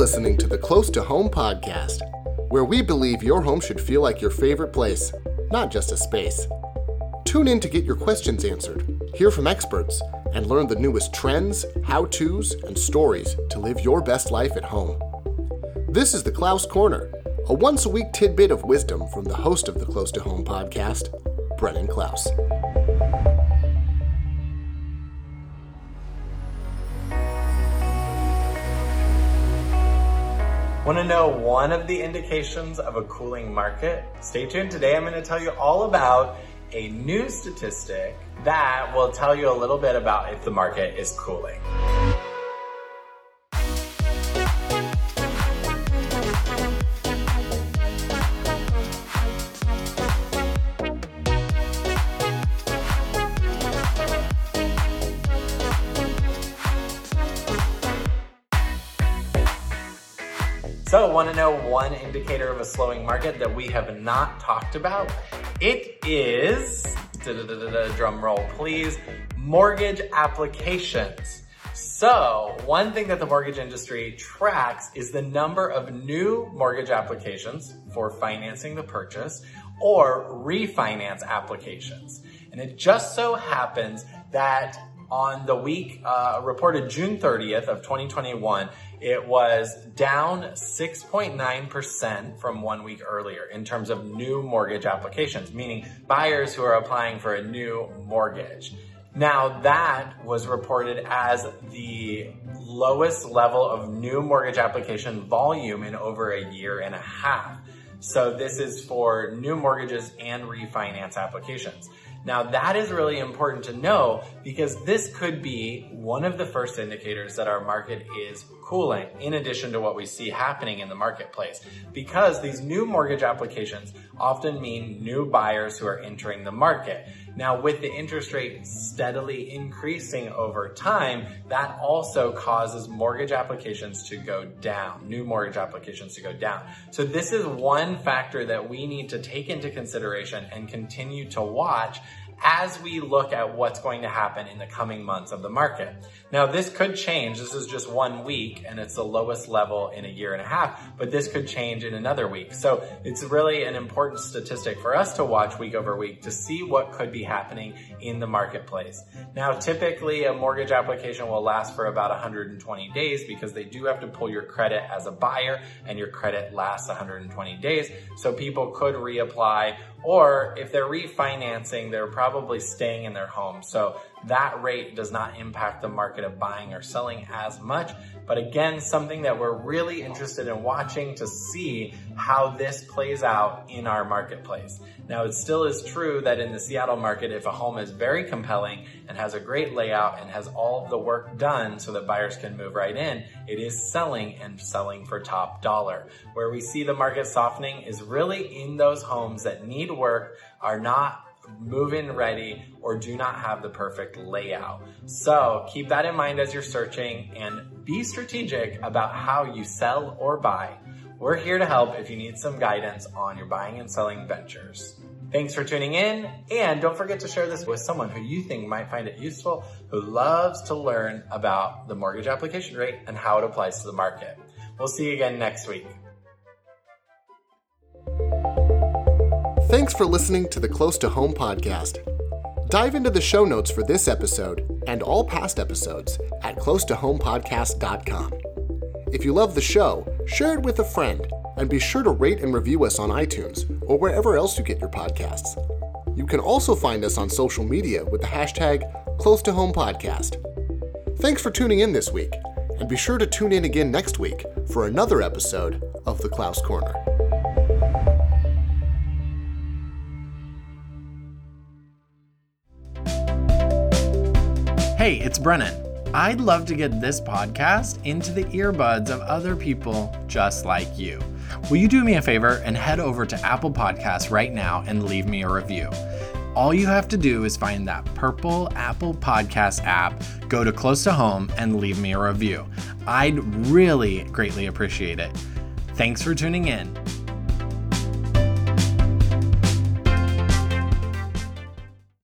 listening to the Close to Home podcast, where we believe your home should feel like your favorite place, not just a space. Tune in to get your questions answered, hear from experts, and learn the newest trends, how to's, and stories to live your best life at home. This is the Klaus Corner, a once a week tidbit of wisdom from the host of the Close to Home podcast, Brennan Klaus. Want to know one of the indications of a cooling market? Stay tuned. Today I'm going to tell you all about a new statistic that will tell you a little bit about if the market is cooling. So, want to know one indicator of a slowing market that we have not talked about? It is, drum roll please, mortgage applications. So, one thing that the mortgage industry tracks is the number of new mortgage applications for financing the purchase or refinance applications. And it just so happens that on the week uh, reported June 30th of 2021, it was down 6.9% from one week earlier in terms of new mortgage applications, meaning buyers who are applying for a new mortgage. Now that was reported as the lowest level of new mortgage application volume in over a year and a half. So this is for new mortgages and refinance applications. Now that is really important to know because this could be one of the first indicators that our market is cooling in addition to what we see happening in the marketplace. Because these new mortgage applications often mean new buyers who are entering the market. Now with the interest rate steadily increasing over time, that also causes mortgage applications to go down, new mortgage applications to go down. So this is one factor that we need to take into consideration and continue to watch as we look at what's going to happen in the coming months of the market. Now, this could change. This is just one week and it's the lowest level in a year and a half, but this could change in another week. So it's really an important statistic for us to watch week over week to see what could be happening in the marketplace. Now, typically a mortgage application will last for about 120 days because they do have to pull your credit as a buyer and your credit lasts 120 days. So people could reapply or if they're refinancing, they're probably staying in their home. So that rate does not impact the market of buying or selling as much. But again, something that we're really interested in watching to see how this plays out in our marketplace. Now, it still is true that in the Seattle market, if a home is very compelling and has a great layout and has all the work done so that buyers can move right in, it is selling and selling for top dollar. Where we see the market softening is really in those homes that need work, are not move-in ready, or do not have the perfect layout. So keep that in mind as you're searching and be strategic about how you sell or buy. We're here to help if you need some guidance on your buying and selling ventures. Thanks for tuning in, and don't forget to share this with someone who you think might find it useful, who loves to learn about the mortgage application rate and how it applies to the market. We'll see you again next week. Thanks for listening to the Close to Home podcast. Dive into the show notes for this episode and all past episodes at closetohomepodcast.com. If you love the show, share it with a friend and be sure to rate and review us on iTunes or wherever else you get your podcasts. You can also find us on social media with the hashtag Close to Home Podcast. Thanks for tuning in this week, and be sure to tune in again next week for another episode of The Klaus Corner. Hey, it's Brennan. I'd love to get this podcast into the earbuds of other people just like you. Will you do me a favor and head over to Apple Podcasts right now and leave me a review? All you have to do is find that purple Apple Podcast app, go to Close to Home, and leave me a review. I'd really greatly appreciate it. Thanks for tuning in.